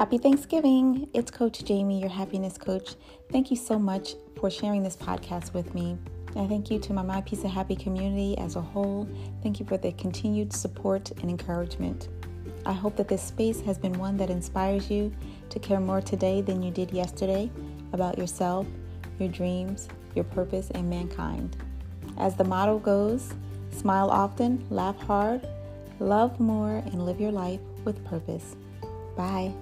Happy Thanksgiving! It's Coach Jamie, your happiness coach. Thank you so much for sharing this podcast with me. And thank you to my My Piece of Happy community as a whole. Thank you for the continued support and encouragement. I hope that this space has been one that inspires you to care more today than you did yesterday about yourself, your dreams, your purpose, and mankind. As the motto goes, smile often, laugh hard, love more, and live your life with purpose. Bye.